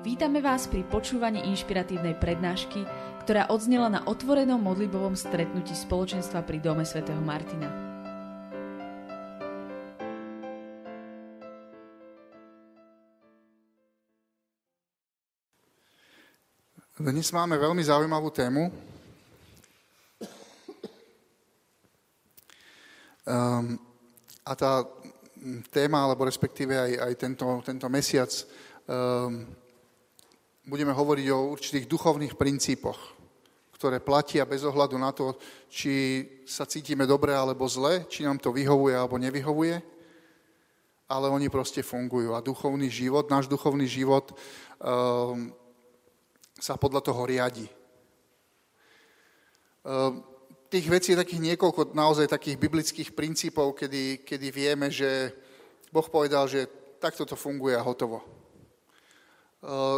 Vítame vás pri počúvaní inšpiratívnej prednášky, ktorá odznela na otvorenom modlibovom stretnutí spoločenstva pri Dome svätého Martina. Dnes máme veľmi zaujímavú tému. Um, a tá téma, alebo respektíve aj, aj tento, tento mesiac um, budeme hovoriť o určitých duchovných princípoch, ktoré platia bez ohľadu na to, či sa cítime dobre alebo zle, či nám to vyhovuje alebo nevyhovuje, ale oni proste fungujú. A duchovný život, náš duchovný život um, sa podľa toho riadi. Um, tých vecí je takých niekoľko naozaj takých biblických princípov, kedy, kedy vieme, že Boh povedal, že takto to funguje a hotovo.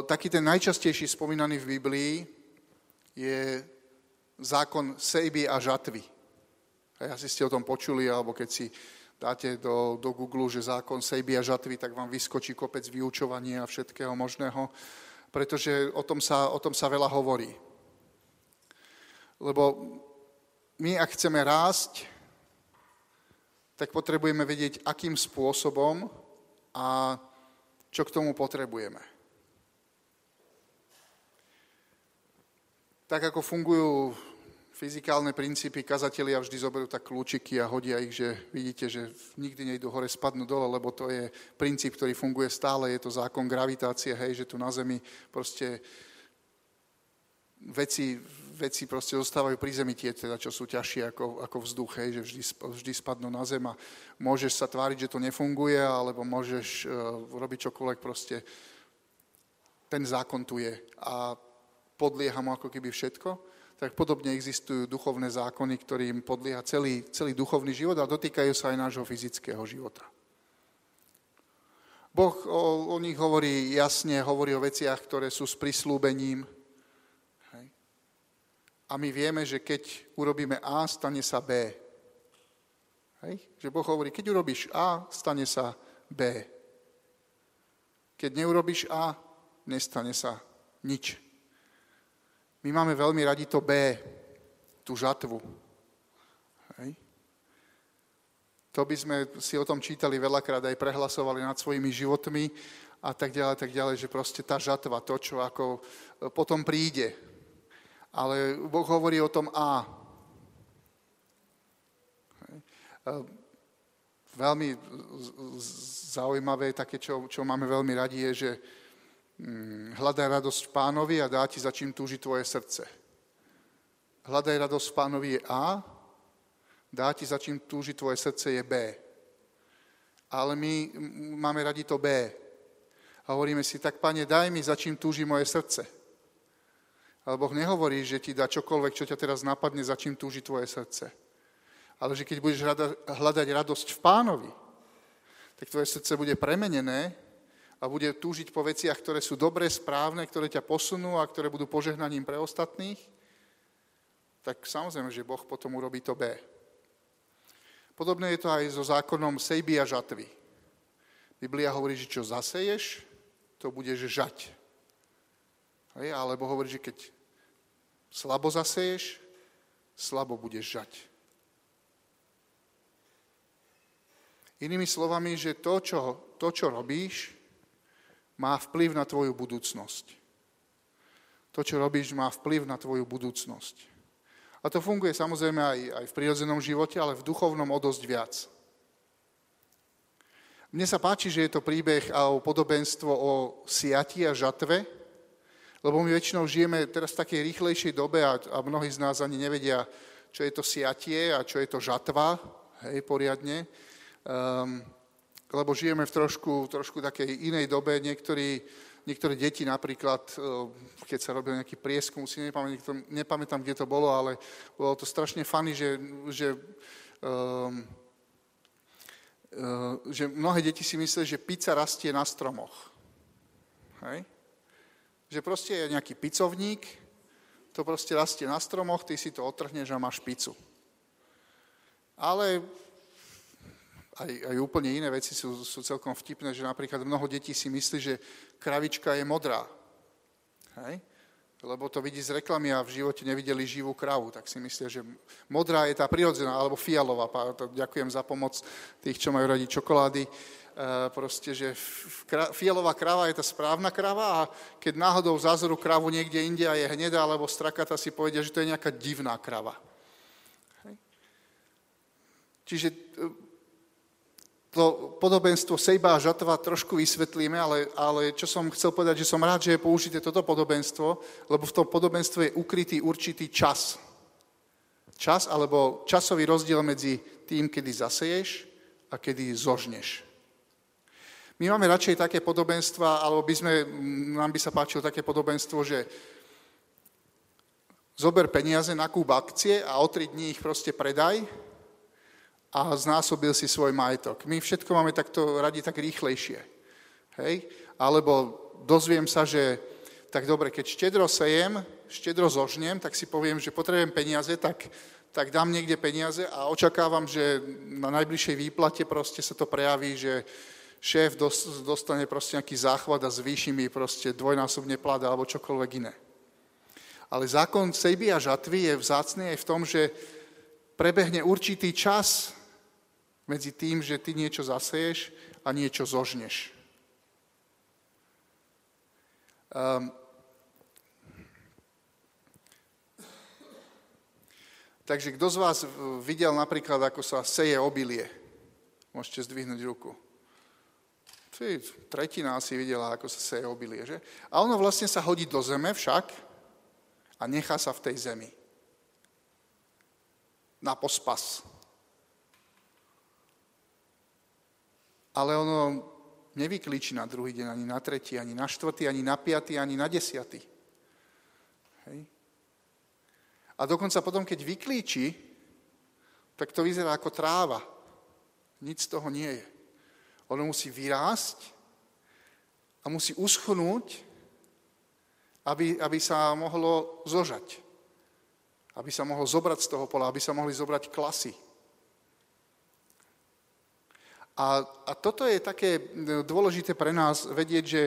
Taký ten najčastejší spomínaný v Biblii je zákon sejby a žatvy. Hej, asi ste o tom počuli, alebo keď si dáte do, do Google, že zákon sejby a žatvy, tak vám vyskočí kopec vyučovania a všetkého možného, pretože o tom sa, o tom sa veľa hovorí. Lebo my, ak chceme rásť, tak potrebujeme vedieť, akým spôsobom a čo k tomu potrebujeme. Tak ako fungujú fyzikálne princípy, kazatelia vždy zoberú tak kľúčiky a hodia ich, že vidíte, že nikdy nejdu hore, spadnú dole, lebo to je princíp, ktorý funguje stále, je to zákon gravitácie, hej, že tu na Zemi proste veci, veci proste zostávajú pri Zemi tie, teda, čo sú ťažšie ako, ako vzduch, hej, že vždy, vždy spadnú na Zem a môžeš sa tváriť, že to nefunguje, alebo môžeš uh, robiť čokoľvek, proste ten zákon tu je. A podlieha mu ako keby všetko, tak podobne existujú duchovné zákony, ktorým podlieha celý, celý duchovný život a dotýkajú sa aj nášho fyzického života. Boh o, o nich hovorí jasne, hovorí o veciach, ktoré sú s prislúbením. Hej. A my vieme, že keď urobíme A, stane sa B. Hej. Že Boh hovorí, keď urobíš A, stane sa B. Keď neurobiš A, nestane sa nič. My máme veľmi radi to B, tú žatvu. Hej. To by sme si o tom čítali veľakrát aj prehlasovali nad svojimi životmi a tak ďalej, tak ďalej, že proste tá žatva, to, čo ako e, potom príde. Ale Boh hovorí o tom A. Hej. E, veľmi zaujímavé, také, čo, čo máme veľmi radi, je, že hľadaj radosť v pánovi a dá ti, za čím túži tvoje srdce. Hľadaj radosť v pánovi je A, dá ti, za čím túži tvoje srdce je B. Ale my máme radi to B. A hovoríme si, tak pane, daj mi, za čím túži moje srdce. Ale Boh nehovorí, že ti dá čokoľvek, čo ťa teraz napadne, za čím túži tvoje srdce. Ale že keď budeš hľadať radosť v pánovi, tak tvoje srdce bude premenené a bude túžiť po veciach, ktoré sú dobré, správne, ktoré ťa posunú a ktoré budú požehnaním pre ostatných, tak samozrejme, že Boh potom urobí to B. Podobné je to aj so zákonom sejby a žatvy. Biblia hovorí, že čo zaseješ, to budeš žať. Hej, alebo hovorí, že keď slabo zaseješ, slabo budeš žať. Inými slovami, že to, čo, to, čo robíš, má vplyv na tvoju budúcnosť. To, čo robíš, má vplyv na tvoju budúcnosť. A to funguje samozrejme aj, aj v prírodzenom živote, ale v duchovnom o dosť viac. Mne sa páči, že je to príbeh a podobenstvo o siati a žatve, lebo my väčšinou žijeme teraz v takej rýchlejšej dobe a, a mnohí z nás ani nevedia, čo je to siatie a čo je to žatva, hej, poriadne. Um, lebo žijeme v trošku, trošku takej inej dobe. Niektorí, niektoré deti napríklad, e, keď sa robil nejaký prieskum, si nepamätám, nepamätám, kde to bolo, ale bolo to strašne funny, že, že, um, uh, že mnohé deti si mysleli, že pizza rastie na stromoch. Hej? Že proste je nejaký picovník, to proste rastie na stromoch, ty si to otrhneš a máš pizzu. Ale aj, aj úplne iné veci sú, sú celkom vtipné, že napríklad mnoho detí si myslí, že kravička je modrá. Hej? Lebo to vidí z reklamy a v živote nevideli živú kravu, tak si myslia, že modrá je tá prirodzená, alebo fialová. Ďakujem za pomoc tých, čo majú radi čokolády. E, proste, že fialová krava je tá správna krava a keď náhodou zázru kravu niekde inde a je hnedá alebo strakata, si povedia, že to je nejaká divná krava. Čiže e, to podobenstvo sejba a žatva trošku vysvetlíme, ale, ale čo som chcel povedať, že som rád, že je použité toto podobenstvo, lebo v tom podobenstve je ukrytý určitý čas. Čas alebo časový rozdiel medzi tým, kedy zaseješ a kedy zožneš. My máme radšej také podobenstva, alebo by sme, nám by sa páčilo také podobenstvo, že zober peniaze, nakúp akcie a o tri dní ich proste predaj a znásobil si svoj majetok. My všetko máme takto radi tak rýchlejšie. Hej? Alebo dozviem sa, že tak dobre, keď štedro sejem, štedro zožnem, tak si poviem, že potrebujem peniaze, tak, tak dám niekde peniaze a očakávam, že na najbližšej výplate proste sa to prejaví, že šéf dostane proste nejaký záchvat a zvýši mi proste dvojnásobne plat alebo čokoľvek iné. Ale zákon sejby a žatvy je vzácný aj v tom, že prebehne určitý čas, medzi tým, že ty niečo zaseješ a niečo zožneš. Um, takže kto z vás videl napríklad, ako sa seje obilie? Môžete zdvihnúť ruku. Tretina asi videla, ako sa seje obilie, že? A ono vlastne sa hodí do zeme však a nechá sa v tej zemi. Na pospas. Ale ono nevyklíči na druhý deň, ani na tretí, ani na štvrtý, ani na piatý, ani na desiatý. Hej. A dokonca potom, keď vyklíči, tak to vyzerá ako tráva. Nic z toho nie je. Ono musí vyrásť a musí uschnúť, aby, aby sa mohlo zožať. Aby sa mohlo zobrať z toho pola, aby sa mohli zobrať klasy. A, a toto je také e, dôležité pre nás vedieť, že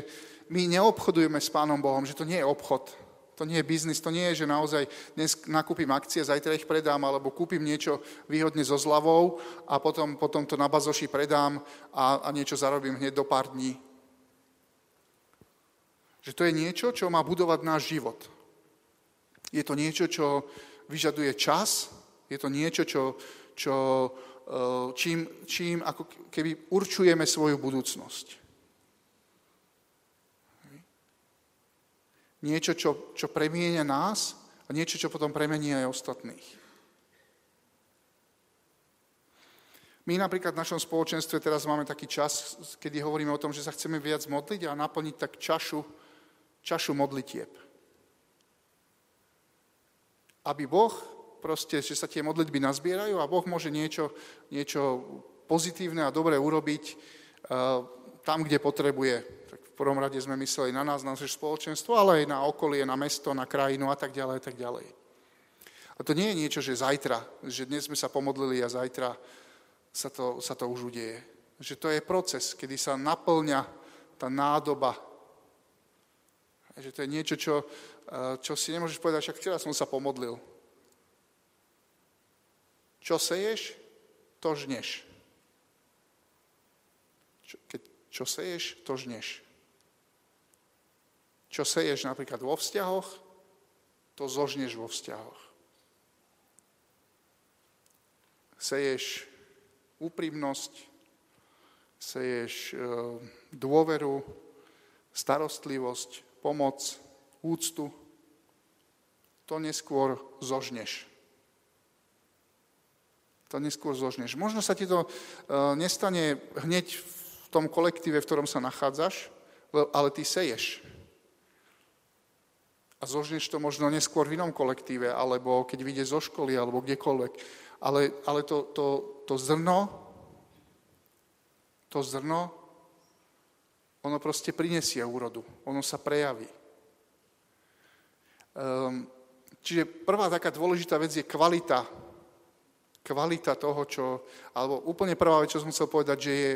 my neobchodujeme s Pánom Bohom, že to nie je obchod, to nie je biznis, to nie je, že naozaj dnes nakúpim akcie, zajtra ich predám, alebo kúpim niečo výhodne so zľavou a potom, potom to na bazoši predám a, a niečo zarobím hneď do pár dní. Že to je niečo, čo má budovať náš život. Je to niečo, čo vyžaduje čas, je to niečo, čo, čo Eh, čím, čím ako keby určujeme svoju budúcnosť. Niečo, čo, čo premienia nás a niečo, čo potom premení aj ostatných. My napríklad v našom spoločenstve teraz máme taký čas, kedy hovoríme o tom, že sa chceme viac modliť a naplniť tak čašu, čašu modlitieb. Aby Boh proste, že sa tie modlitby nazbierajú a Boh môže niečo, niečo pozitívne a dobré urobiť uh, tam, kde potrebuje. Tak v prvom rade sme mysleli na nás, na naše spoločenstvo, ale aj na okolie, na mesto, na krajinu a tak ďalej, a tak ďalej. A to nie je niečo, že zajtra, že dnes sme sa pomodlili a zajtra sa to, sa to už udeje. Že to je proces, kedy sa naplňa tá nádoba. Že to je niečo, čo, eh, čo si nemôžeš povedať, však včera som sa pomodlil. Čo seješ, to žneš. Čo, keď, čo seješ, to žneš. Čo seješ napríklad vo vzťahoch, to zožneš vo vzťahoch. Seješ úprimnosť, seješ e, dôveru, starostlivosť, pomoc, úctu, to neskôr zožneš to neskôr zožneš. Možno sa ti to e, nestane hneď v tom kolektíve, v ktorom sa nachádzaš, ale ty seješ. A zožneš to možno neskôr v inom kolektíve, alebo keď vyjde zo školy, alebo kdekoľvek. Ale, ale to, to, to zrno, to zrno, ono proste prinesie úrodu. Ono sa prejaví. Um, čiže prvá taká dôležitá vec je kvalita kvalita toho, čo... Alebo úplne prvá vec, čo som chcel povedať, že, je,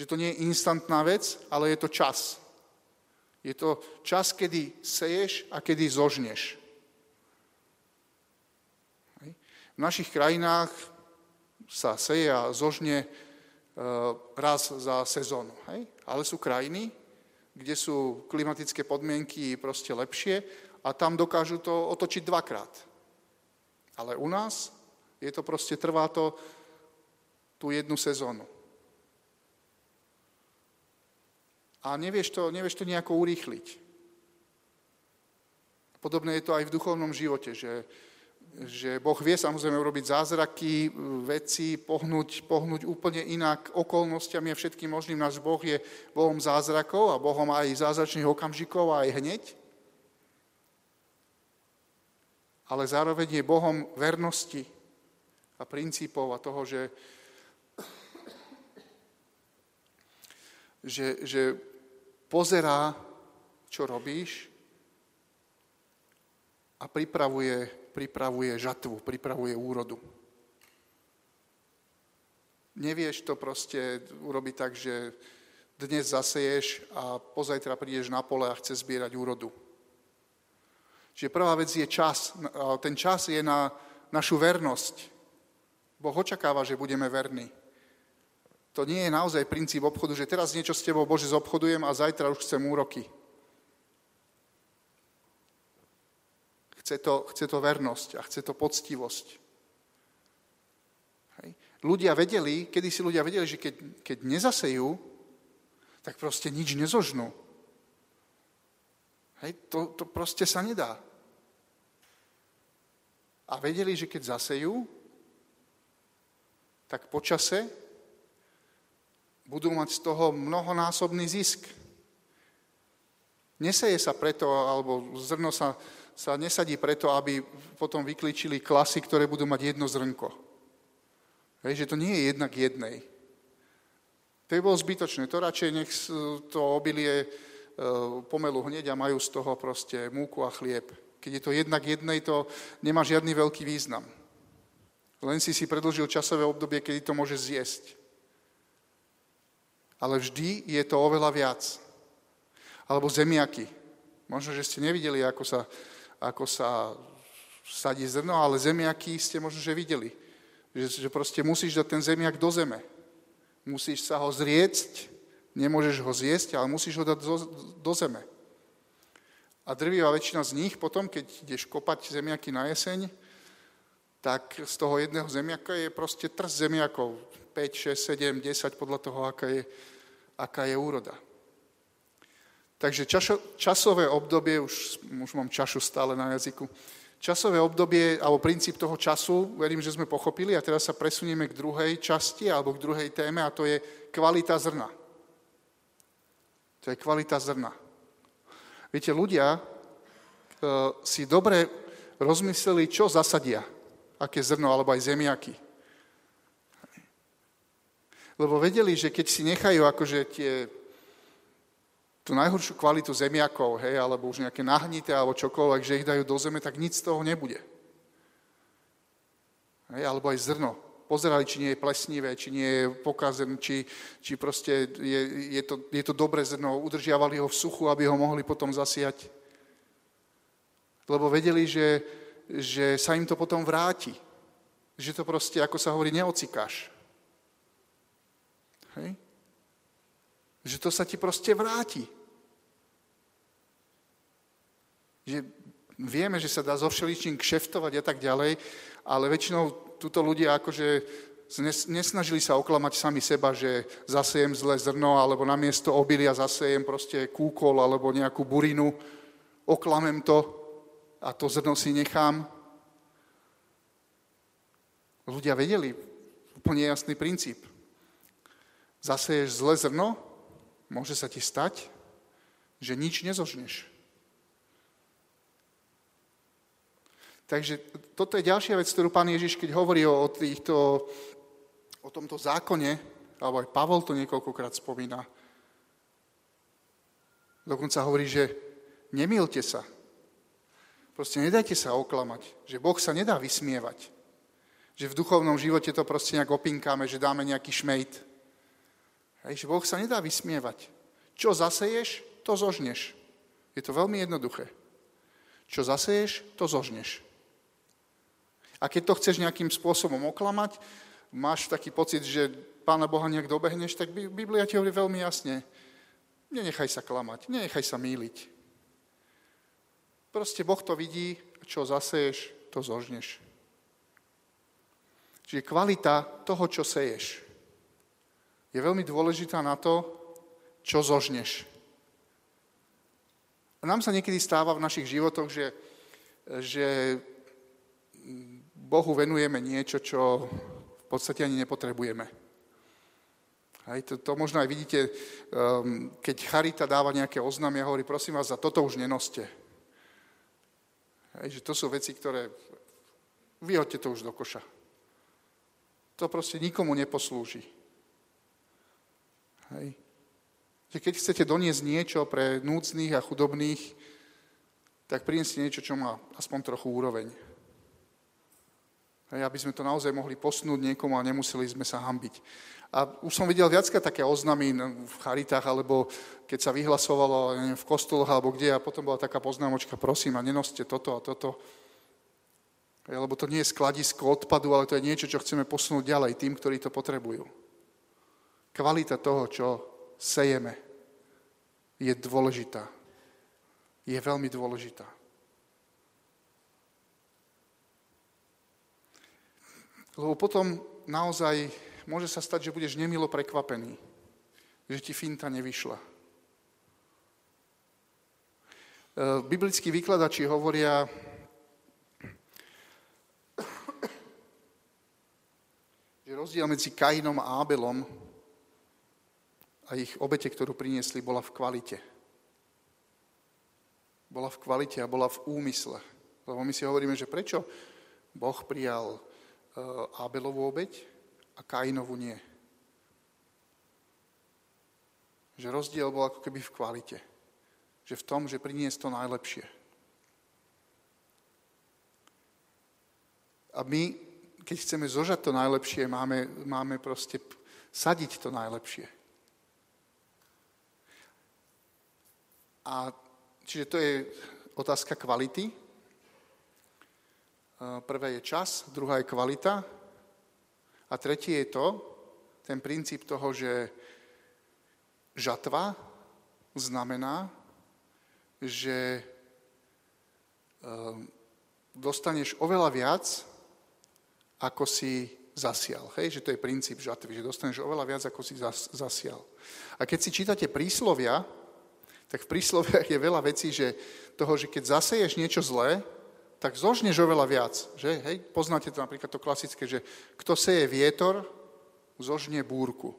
že to nie je instantná vec, ale je to čas. Je to čas, kedy seješ a kedy zožneš. V našich krajinách sa seje a zožne e, raz za sezónu. Ale sú krajiny, kde sú klimatické podmienky proste lepšie a tam dokážu to otočiť dvakrát. Ale u nás je to proste, trvá to tú jednu sezónu. A nevieš to, nevieš to nejako urýchliť. Podobné je to aj v duchovnom živote, že že Boh vie samozrejme urobiť zázraky, veci, pohnúť, pohnúť úplne inak okolnostiami a všetkým možným. Náš Boh je Bohom zázrakov a Bohom aj zázračných okamžikov aj hneď. Ale zároveň je Bohom vernosti a princípov a toho, že, že, že pozerá, čo robíš a pripravuje pripravuje žatvu, pripravuje úrodu. Nevieš to proste urobiť tak, že dnes zaseješ a pozajtra prídeš na pole a chce zbierať úrodu. Čiže prvá vec je čas. Ten čas je na našu vernosť. Boh očakáva, že budeme verní. To nie je naozaj princíp obchodu, že teraz niečo s tebou, Bože, zobchodujem a zajtra už chcem úroky. Chce to, chce to vernosť a chce to poctivosť. Hej. Ľudia vedeli, kedy si ľudia vedeli, že keď, keď nezasejú, tak proste nič nezožnú. Hej, to, to proste sa nedá. A vedeli, že keď zasejú, tak počase budú mať z toho mnohonásobný zisk. Neseje sa preto, alebo zrno sa sa nesadí preto, aby potom vyklíčili klasy, ktoré budú mať jedno zrnko. Hej, že to nie je jednak jednej. To je bolo zbytočné. To radšej nech to obilie e, pomelu hneď a majú z toho proste múku a chlieb. Keď je to jednak jednej, to nemá žiadny veľký význam. Len si si predlžil časové obdobie, kedy to môže zjesť. Ale vždy je to oveľa viac. Alebo zemiaky. Možno, že ste nevideli, ako sa ako sa sadí zrno, ale zemiaky ste možno, že videli. Že, že proste musíš dať ten zemiak do zeme. Musíš sa ho zriecť, nemôžeš ho zjesť, ale musíš ho dať do, do zeme. A drvivá väčšina z nich potom, keď ideš kopať zemiaky na jeseň, tak z toho jedného zemiaka je proste trst zemiakov. 5, 6, 7, 10 podľa toho, aká je, aká je úroda. Takže čašo, časové obdobie, už, už mám čašu stále na jazyku, časové obdobie, alebo princíp toho času, verím, že sme pochopili a teraz sa presunieme k druhej časti alebo k druhej téme a to je kvalita zrna. To je kvalita zrna. Viete, ľudia e, si dobre rozmysleli, čo zasadia, aké zrno alebo aj zemiaky. Lebo vedeli, že keď si nechajú akože tie tú najhoršiu kvalitu zemiakov, hej, alebo už nejaké nahnité, alebo čokoľvek, že ich dajú do zeme, tak nic z toho nebude. Hej, alebo aj zrno. Pozerali, či nie je plesnivé, či nie je pokazené, či, či proste je, je, to, je to dobré zrno. Udržiavali ho v suchu, aby ho mohli potom zasiať. Lebo vedeli, že, že sa im to potom vráti. Že to proste, ako sa hovorí, neocikáš. Hej? Že to sa ti proste vráti. Že vieme, že sa dá so všeličím kšeftovať a tak ďalej, ale väčšinou túto ľudia akože nesnažili sa oklamať sami seba, že zasejem zlé zrno, alebo namiesto obilia zasejem proste kúkol alebo nejakú burinu, oklamem to a to zrno si nechám. Ľudia vedeli úplne jasný princíp. Zaseješ zlé zrno, môže sa ti stať, že nič nezožneš. Takže toto je ďalšia vec, ktorú pán Ježiš, keď hovorí o, týchto, o tomto zákone, alebo aj Pavol to niekoľkokrát spomína, dokonca hovorí, že nemilte sa. Proste nedajte sa oklamať, že Boh sa nedá vysmievať. Že v duchovnom živote to proste nejak opinkáme, že dáme nejaký šmejt. Hej, že Boh sa nedá vysmievať. Čo zaseješ, to zožneš. Je to veľmi jednoduché. Čo zaseješ, to zožneš. A keď to chceš nejakým spôsobom oklamať, máš taký pocit, že Pána Boha nejak dobehneš, tak Biblia ti hovorí veľmi jasne. Nenechaj sa klamať, nenechaj sa míliť. Proste Boh to vidí, čo zaseješ, to zožneš. Čiže kvalita toho, čo seješ, je veľmi dôležitá na to, čo zožneš. A nám sa niekedy stáva v našich životoch, že, že Bohu venujeme niečo, čo v podstate ani nepotrebujeme. Hej, to, to možno aj vidíte, um, keď Charita dáva nejaké oznámy a hovorí, prosím vás, za toto už nenoste. Hej, že to sú veci, ktoré... Vyhoďte to už do koša. To proste nikomu neposlúži. Hej. Že keď chcete doniesť niečo pre núcných a chudobných, tak prineste niečo, čo má aspoň trochu úroveň. Aby sme to naozaj mohli posnúť niekomu a nemuseli sme sa hambiť. A už som videl viacka také oznamy v charitách, alebo keď sa vyhlasovalo neviem, v kostoloch alebo kde, a potom bola taká poznámočka, prosím, a nenoste toto a toto. Lebo to nie je skladisko odpadu, ale to je niečo, čo chceme posunúť ďalej tým, ktorí to potrebujú. Kvalita toho, čo sejeme, je dôležitá. Je veľmi dôležitá. Lebo potom naozaj môže sa stať, že budeš nemilo prekvapený, že ti finta nevyšla. E, biblickí vykladači hovoria, že rozdiel medzi Kainom a Abelom a ich obete, ktorú priniesli, bola v kvalite. Bola v kvalite a bola v úmysle. Lebo my si hovoríme, že prečo Boh prijal Abelovú obeť a Kainovu nie. Že rozdiel bol ako keby v kvalite. Že v tom, že priniesť to najlepšie. A my, keď chceme zožať to najlepšie, máme, máme proste sadiť to najlepšie. A čiže to je otázka kvality. Prvé je čas, druhá je kvalita a tretie je to, ten princíp toho, že žatva znamená, že ehm, dostaneš oveľa viac, ako si zasial. Hej, že to je princíp žatvy, že dostaneš oveľa viac, ako si zasial. A keď si čítate príslovia, tak v prísloviach je veľa vecí, že toho, že keď zaseješ niečo zlé, tak zožneš oveľa viac. Že? Hej? Poznáte to napríklad to klasické, že kto seje vietor, zožne búrku.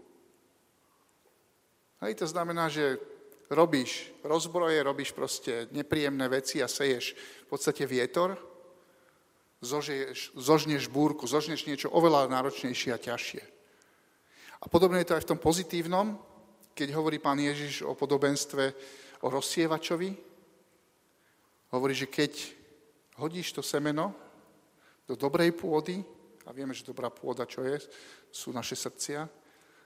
Hej, to znamená, že robíš rozbroje, robíš proste nepríjemné veci a seješ v podstate vietor, zožneš, zožneš búrku, zožneš niečo oveľa náročnejšie a ťažšie. A podobne je to aj v tom pozitívnom, keď hovorí pán Ježiš o podobenstve o rozsievačovi, hovorí, že keď hodíš to semeno do dobrej pôdy, a vieme, že dobrá pôda čo je, sú naše srdcia,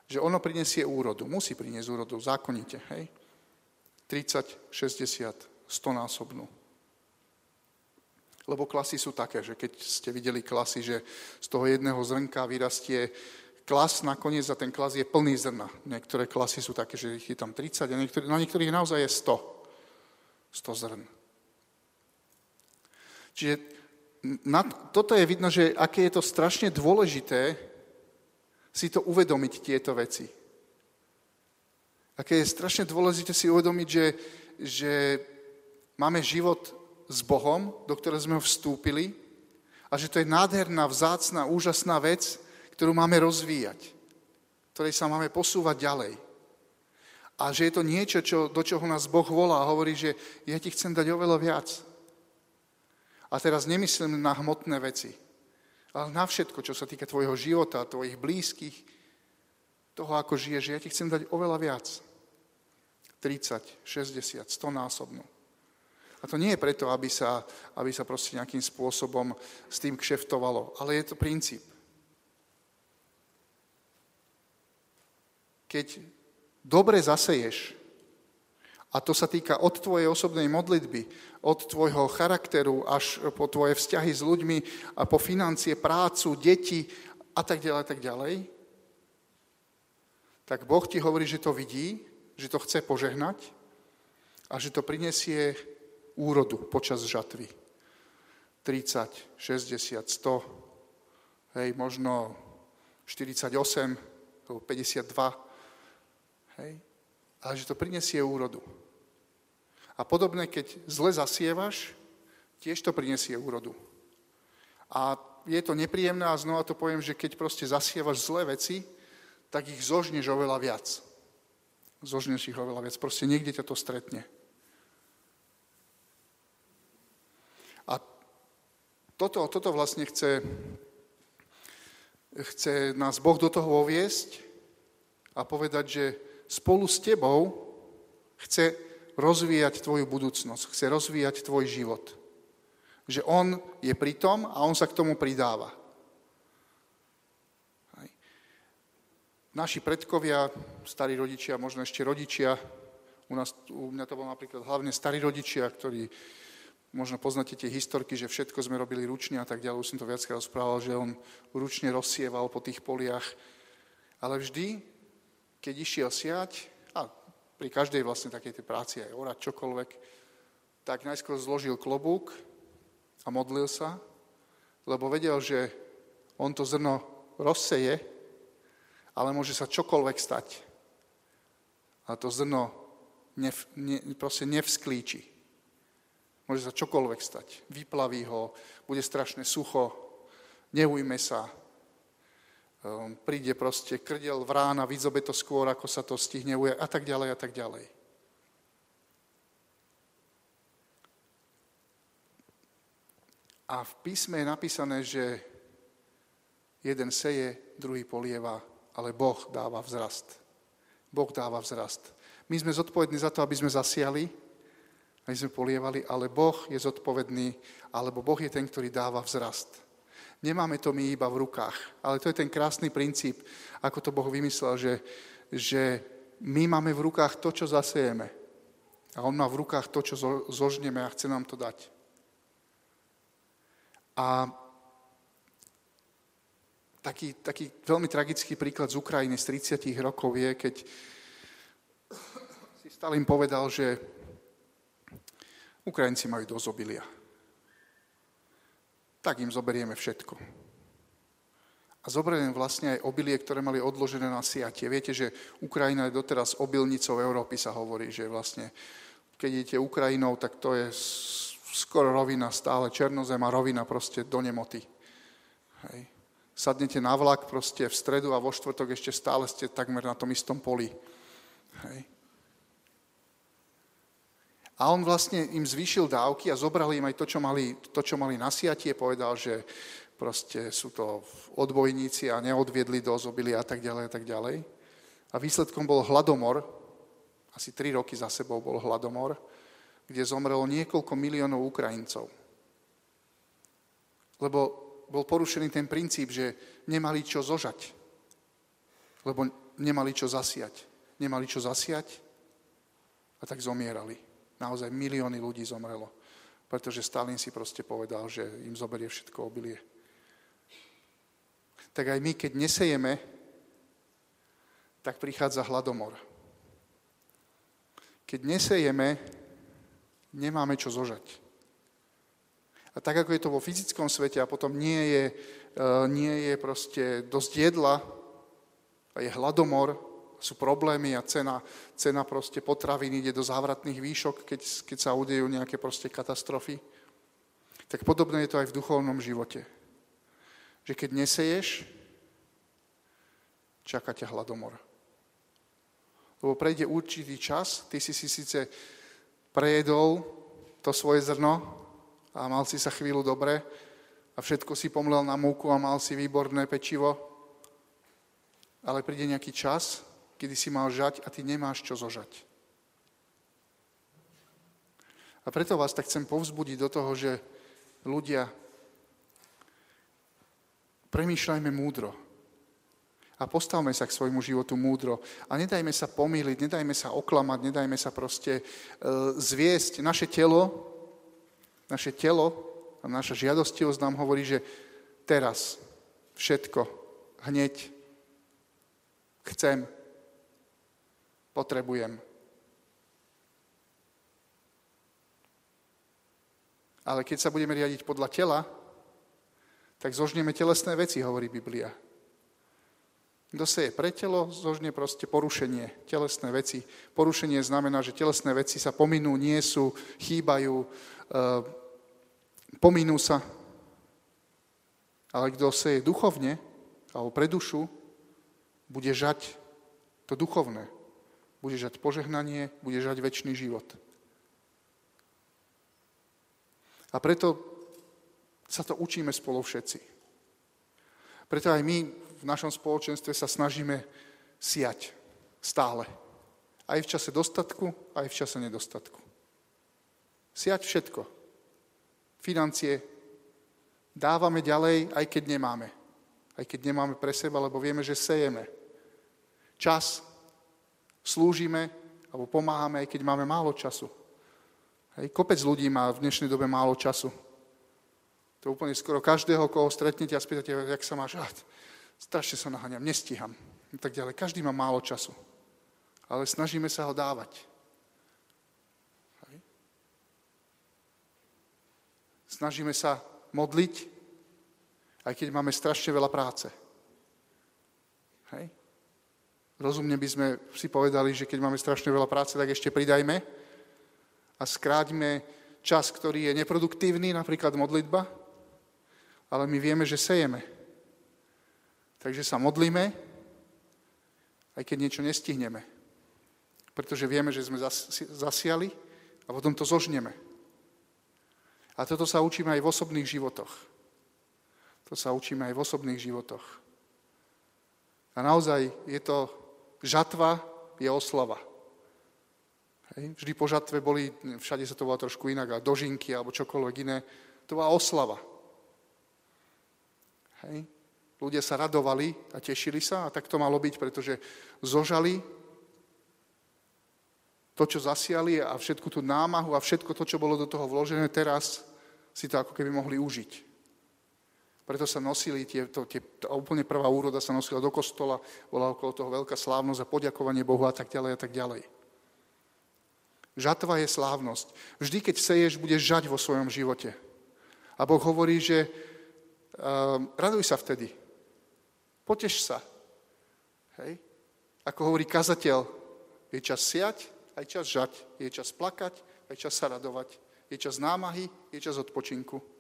že ono prinesie úrodu. Musí priniesť úrodu, zákonite, hej? 30, 60, 100 násobnú. Lebo klasy sú také, že keď ste videli klasy, že z toho jedného zrnka vyrastie klas nakoniec a ten klas je plný zrna. Niektoré klasy sú také, že ich je tam 30 a niektorý, na niektorých naozaj je 100. 100 zrn. Čiže na, toto je vidno, že aké je to strašne dôležité si to uvedomiť, tieto veci. Aké je strašne dôležité si uvedomiť, že, že máme život s Bohom, do ktorého sme ho vstúpili a že to je nádherná, vzácná, úžasná vec, ktorú máme rozvíjať, ktorej sa máme posúvať ďalej. A že je to niečo, čo, do čoho nás Boh volá a hovorí, že ja ti chcem dať oveľa viac. A teraz nemyslím na hmotné veci, ale na všetko, čo sa týka tvojho života, tvojich blízkych, toho, ako žiješ, ja ti chcem dať oveľa viac. 30, 60, 100 násobnú. A to nie je preto, aby sa, aby sa proste nejakým spôsobom s tým kšeftovalo, ale je to princíp. Keď dobre zaseješ A to sa týka od tvojej osobnej modlitby, od tvojho charakteru až po tvoje vzťahy s ľuďmi a po financie, prácu, deti a tak ďalej, tak ďalej. Tak Boh ti hovorí, že to vidí, že to chce požehnať a že to prinesie úrodu počas žatvy. 30, 60, 100, hej, možno 48 alebo 52, hej, ale že to prinesie úrodu. A podobne, keď zle zasievaš, tiež to prinesie úrodu. A je to nepríjemné a znova to poviem, že keď proste zasievaš zlé veci, tak ich zožneš oveľa viac. Zožneš ich oveľa viac. Proste niekde ťa to stretne. A toto, toto vlastne chce, chce nás Boh do toho oviesť a povedať, že spolu s tebou chce rozvíjať tvoju budúcnosť, chce rozvíjať tvoj život. Že On je pri tom a On sa k tomu pridáva. Naši predkovia, starí rodičia, možno ešte rodičia, u, nás, u mňa to bol napríklad hlavne starí rodičia, ktorí možno poznáte tie historky, že všetko sme robili ručne a tak ďalej, už som to viackrát rozprával, že on ručne rozsieval po tých poliach. Ale vždy, keď išiel siať, pri každej vlastne takej tej práci aj orať čokoľvek, tak najskôr zložil klobúk a modlil sa, lebo vedel, že on to zrno rozseje, ale môže sa čokoľvek stať. A to zrno nev, ne, proste nevsklíči. Môže sa čokoľvek stať. Vyplaví ho, bude strašne sucho, neujme sa, príde proste krdel vrána, vyzobe to skôr, ako sa to stihne a tak ďalej, a tak ďalej. A v písme je napísané, že jeden seje, druhý polieva, ale Boh dáva vzrast. Boh dáva vzrast. My sme zodpovední za to, aby sme zasiali, aby sme polievali, ale Boh je zodpovedný, alebo Boh je ten, ktorý dáva vzrast. Nemáme to my iba v rukách, ale to je ten krásny princíp, ako to Boh vymyslel, že, že my máme v rukách to, čo zasejeme. A On má v rukách to, čo zožneme a chce nám to dať. A taký, taký veľmi tragický príklad z Ukrajiny z 30 rokov je, keď si Stalin povedal, že Ukrajinci majú dosť obilia. Tak im zoberieme všetko. A zoberieme vlastne aj obilie, ktoré mali odložené na siatie. Viete, že Ukrajina je doteraz obilnicou Európy, sa hovorí, že vlastne keď idete Ukrajinou, tak to je skoro rovina, stále černozem a rovina proste do nemoty. Hej. Sadnete na vlak proste v stredu a vo štvrtok ešte stále ste takmer na tom istom poli. Hej. A on vlastne im zvýšil dávky a zobral im aj to, čo mali, to, čo mali na siatie, povedal, že proste sú to odbojníci a neodviedli do zobily a tak ďalej a tak ďalej. A výsledkom bol hladomor, asi tri roky za sebou bol hladomor, kde zomrelo niekoľko miliónov Ukrajincov. Lebo bol porušený ten princíp, že nemali čo zožať, lebo nemali čo zasiať. Nemali čo zasiať a tak zomierali. Naozaj milióny ľudí zomrelo, pretože Stalin si proste povedal, že im zoberie všetko obilie. Tak aj my, keď nesejeme, tak prichádza hladomor. Keď nesejeme, nemáme čo zožať. A tak, ako je to vo fyzickom svete a potom nie je, e, nie je proste dosť jedla a je hladomor, sú problémy a cena, cena proste potravín ide do závratných výšok, keď, keď sa udejú nejaké proste katastrofy. Tak podobné je to aj v duchovnom živote. Že keď neseješ, čaká ťa hladomor. Lebo prejde určitý čas, ty si si síce prejedol to svoje zrno a mal si sa chvíľu dobre a všetko si pomlel na múku a mal si výborné pečivo, ale príde nejaký čas, kedy si mal žať a ty nemáš čo zožať. A preto vás tak chcem povzbudiť do toho, že ľudia, premýšľajme múdro. A postavme sa k svojmu životu múdro. A nedajme sa pomýliť, nedajme sa oklamať, nedajme sa proste e, zviesť. Naše telo, naše telo a naša žiadostivosť nám hovorí, že teraz všetko, hneď, chcem, potrebujem. Ale keď sa budeme riadiť podľa tela, tak zožneme telesné veci, hovorí Biblia. Kto seje pre telo, zožne proste porušenie, telesné veci. Porušenie znamená, že telesné veci sa pominú, nie sú, chýbajú, e, pominú sa. Ale kto seje duchovne, alebo pre dušu, bude žať to duchovné. Bude žať požehnanie, bude žať väčší život. A preto sa to učíme spolu všetci. Preto aj my v našom spoločenstve sa snažíme siať stále. Aj v čase dostatku, aj v čase nedostatku. Siať všetko. Financie dávame ďalej, aj keď nemáme. Aj keď nemáme pre seba, lebo vieme, že sejeme. Čas slúžime alebo pomáhame, aj keď máme málo času. Hej, kopec ľudí má v dnešnej dobe málo času. To úplne skoro každého, koho stretnete a spýtate, jak sa máš, ah, strašne sa naháňam, nestíham. A tak ďalej. Každý má málo času. Ale snažíme sa ho dávať. Hej. Snažíme sa modliť, aj keď máme strašne veľa práce. Hej. Rozumne by sme si povedali, že keď máme strašne veľa práce, tak ešte pridajme, a skráťme čas, ktorý je neproduktívny, napríklad modlitba, ale my vieme, že sejeme. Takže sa modlíme, aj keď niečo nestihneme. Pretože vieme, že sme zasiali a potom to zožneme. A toto sa učíme aj v osobných životoch. To sa učíme aj v osobných životoch. A naozaj je to žatva, je oslava. Hej. Vždy po žatve boli, všade sa to volá trošku inak, a dožinky alebo čokoľvek iné. To bola oslava. Hej. Ľudia sa radovali a tešili sa a tak to malo byť, pretože zožali to, čo zasiali a všetku tú námahu a všetko to, čo bolo do toho vložené, teraz si to ako keby mohli užiť. Preto sa nosili, tie, to, tie, to, úplne prvá úroda sa nosila do kostola, bola okolo toho veľká slávnosť a poďakovanie Bohu a tak ďalej a tak ďalej. Žatva je slávnosť. Vždy, keď seješ, budeš žať vo svojom živote. A Boh hovorí, že uh, raduj sa vtedy. Poteš sa. Hej? Ako hovorí kazateľ, je čas siať, aj čas žať. Je čas plakať, aj čas sa radovať. Je čas námahy, je čas odpočinku.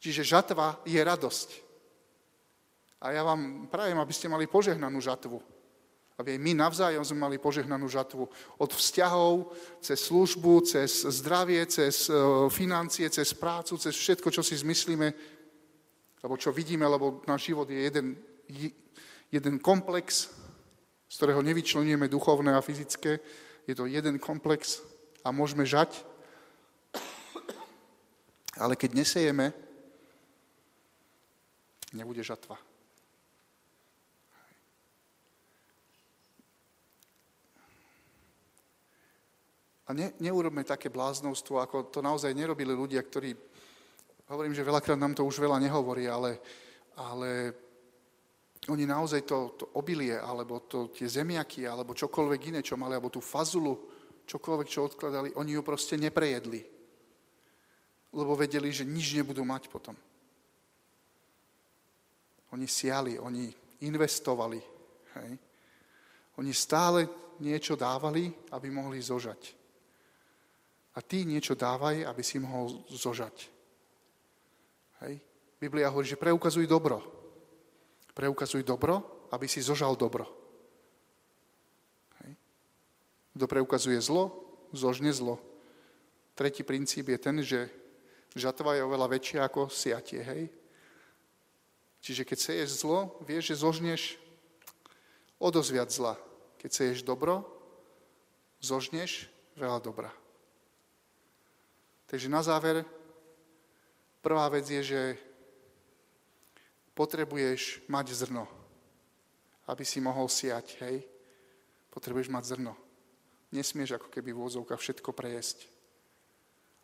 Čiže žatva je radosť. A ja vám prajem, aby ste mali požehnanú žatvu aby aj my navzájom sme mali požehnanú žatvu. Od vzťahov, cez službu, cez zdravie, cez e, financie, cez prácu, cez všetko, čo si zmyslíme, alebo čo vidíme, lebo náš život je jeden, jeden komplex, z ktorého nevyčlenujeme duchovné a fyzické. Je to jeden komplex a môžeme žať. Ale keď nesejeme, nebude žatva. A ne, neurobme také bláznovstvo, ako to naozaj nerobili ľudia, ktorí, hovorím, že veľakrát nám to už veľa nehovorí, ale, ale oni naozaj to, to obilie, alebo to, tie zemiaky, alebo čokoľvek iné, čo mali, alebo tú fazulu, čokoľvek, čo odkladali, oni ju proste neprejedli. Lebo vedeli, že nič nebudú mať potom. Oni siali, oni investovali. Hej. Oni stále niečo dávali, aby mohli zožať a ty niečo dávaj, aby si mohol zožať. Hej. Biblia hovorí, že preukazuj dobro. Preukazuj dobro, aby si zožal dobro. Hej. Kto preukazuje zlo, zožne zlo. Tretí princíp je ten, že žatva je oveľa väčšia ako siatie. Hej. Čiže keď seješ zlo, vieš, že zožneš o dosť zla. Keď seješ dobro, zožneš veľa dobra. Takže na záver, prvá vec je, že potrebuješ mať zrno. aby si mohol siať, hej, potrebuješ mať zrno. Nesmieš ako keby v všetko prejesť.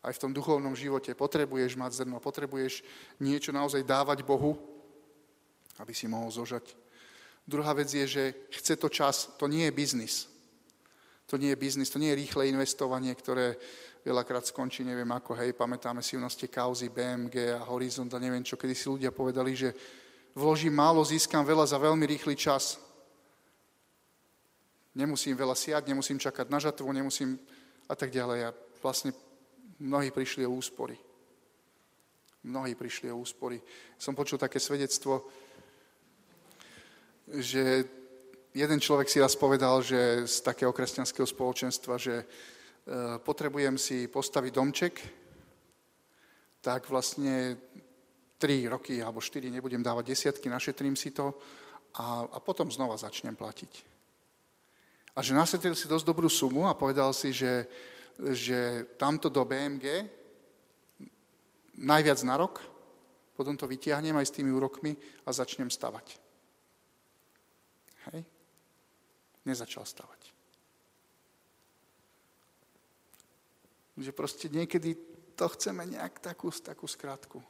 Aj v tom duchovnom živote potrebuješ mať zrno, potrebuješ niečo naozaj dávať Bohu, aby si mohol zožať. Druhá vec je, že chce to čas, to nie je biznis. To nie je biznis, to nie je rýchle investovanie, ktoré veľakrát skončí, neviem ako, hej, pamätáme si u kauzy BMG a Horizont a neviem čo, kedy si ľudia povedali, že vložím málo, získam veľa za veľmi rýchly čas. Nemusím veľa siať, nemusím čakať na žatvu, nemusím a tak ďalej. A vlastne mnohí prišli o úspory. Mnohí prišli o úspory. Som počul také svedectvo, že jeden človek si raz povedal, že z takého kresťanského spoločenstva, že Eh, potrebujem si postaviť domček, tak vlastne 3 roky alebo 4 nebudem dávať desiatky, našetrím si to a, a potom znova začnem platiť. A že nasetril si dosť dobrú sumu a povedal si, že, že tamto do BMG najviac na rok, potom to vytiahnem aj s tými úrokmi a začnem stavať. Hej? Nezačal stavať. Že proste niekedy to chceme nejak takú, takú skratku.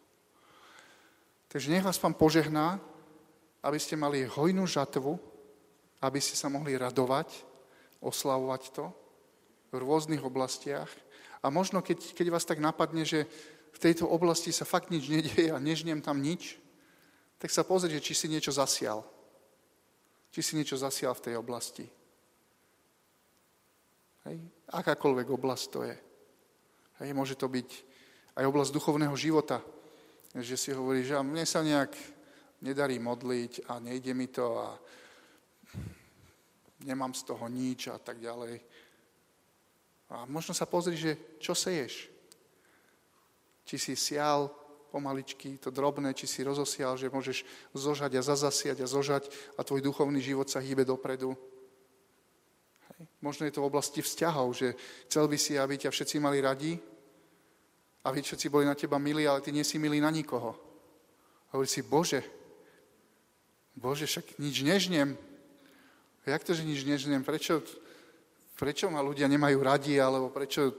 Takže nech vás pán požehná, aby ste mali hojnú žatvu, aby ste sa mohli radovať, oslavovať to v rôznych oblastiach. A možno, keď, keď vás tak napadne, že v tejto oblasti sa fakt nič nedieje a nežnem tam nič, tak sa pozrite, či si niečo zasial. Či si niečo zasial v tej oblasti. Hej. Akákoľvek oblasť to je. Hej, môže to byť aj oblasť duchovného života, že si hovorí, že mne sa nejak nedarí modliť a nejde mi to a nemám z toho nič a tak ďalej. A možno sa pozri, že čo seješ. Či si sial pomaličky, to drobné, či si rozosial, že môžeš zožať a zazasiať a zožať a tvoj duchovný život sa hýbe dopredu. Možno je to v oblasti vzťahov, že chcel by si, aby ťa všetci mali radi, aby všetci boli na teba milí, ale ty nie si milý na nikoho. A hovorí si, Bože, Bože, však nič nežnem. Jak to, že nič nežnem? Prečo, prečo ma ľudia nemajú radi, alebo prečo...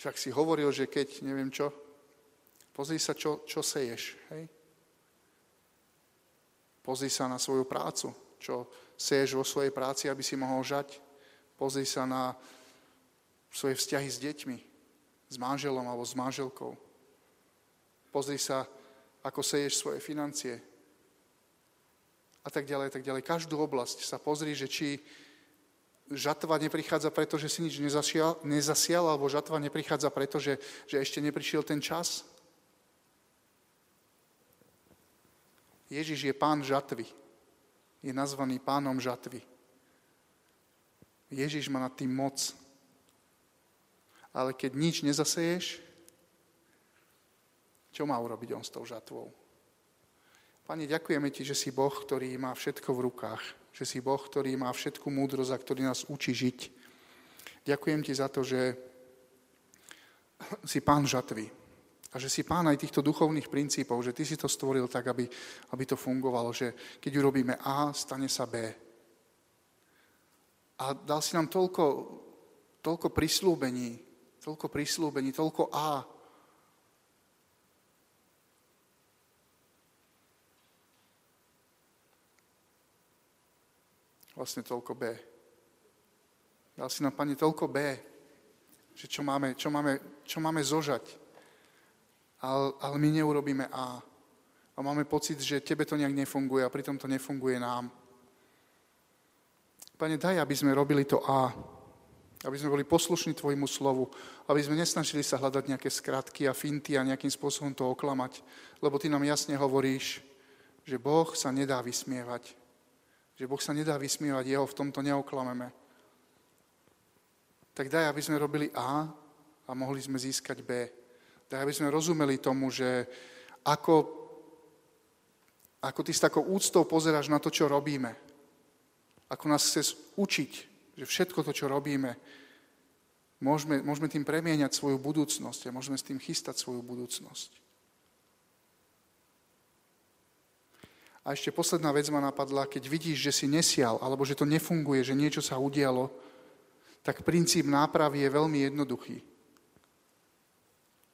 Však si hovoril, že keď, neviem čo, pozri sa, čo, čo seješ, hej? Pozri sa na svoju prácu, čo seješ vo svojej práci, aby si mohol žať. Pozri sa na svoje vzťahy s deťmi, s manželom alebo s manželkou. Pozri sa, ako seješ svoje financie. A tak ďalej, a tak ďalej. Každú oblasť sa pozri, že či žatva neprichádza preto, že si nič nezasial, nezasial alebo žatva neprichádza preto, že, že ešte neprišiel ten čas. Ježiš je pán žatvy. Je nazvaný pánom žatvy. Ježiš má nad tým moc. Ale keď nič nezaseješ, čo má urobiť on s tou žatvou? Pane, ďakujeme Ti, že si Boh, ktorý má všetko v rukách. Že si Boh, ktorý má všetku múdrosť a ktorý nás učí žiť. Ďakujem Ti za to, že si pán žatvy. A že si pán aj týchto duchovných princípov, že Ty si to stvoril tak, aby, aby to fungovalo, že keď urobíme A, stane sa B. A dal si nám toľko, toľko prislúbení, Toľko prislúbení, toľko A. Vlastne toľko B. Dal si nám, Pane, toľko B, že čo máme, čo máme, čo máme zožať. Ale, ale my neurobíme A. A máme pocit, že tebe to nejak nefunguje a pritom to nefunguje nám. Pane, daj, aby sme robili to A aby sme boli poslušní Tvojmu slovu, aby sme nesnažili sa hľadať nejaké skratky a finty a nejakým spôsobom to oklamať, lebo Ty nám jasne hovoríš, že Boh sa nedá vysmievať. Že Boh sa nedá vysmievať, Jeho v tomto neoklameme. Tak daj, aby sme robili A a mohli sme získať B. Daj, aby sme rozumeli tomu, že ako, ako Ty s takou úctou pozeráš na to, čo robíme. Ako nás chceš učiť, že všetko to, čo robíme, môžeme, môžeme tým premieňať svoju budúcnosť a môžeme s tým chystať svoju budúcnosť. A ešte posledná vec ma napadla, keď vidíš, že si nesial, alebo že to nefunguje, že niečo sa udialo, tak princíp nápravy je veľmi jednoduchý.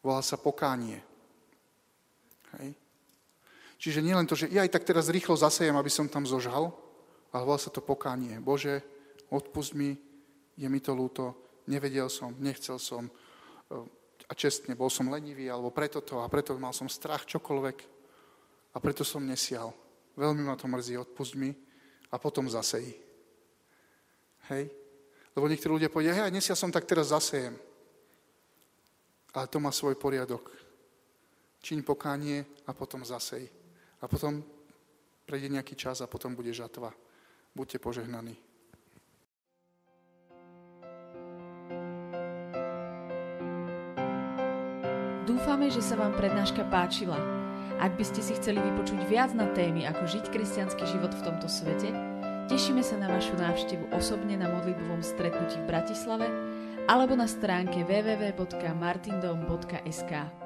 Volá sa pokánie. Hej. Čiže nie len to, že ja aj tak teraz rýchlo zasejem, aby som tam zožal, ale volá sa to pokánie. Bože, odpust mi, je mi to ľúto, nevedel som, nechcel som a čestne, bol som lenivý, alebo preto to a preto mal som strach čokoľvek a preto som nesial. Veľmi ma to mrzí, odpust mi a potom zasejí. Hej? Lebo niektorí ľudia povedia, hej, dnes ja som tak teraz zasejem. Ale to má svoj poriadok. Čiň pokánie a potom zasej. A potom prejde nejaký čas a potom bude žatva. Buďte požehnaní. Dúfame, že sa vám prednáška páčila. Ak by ste si chceli vypočuť viac na témy, ako žiť kresťanský život v tomto svete, tešíme sa na vašu návštevu osobne na modlitbovom stretnutí v Bratislave alebo na stránke www.martindom.sk.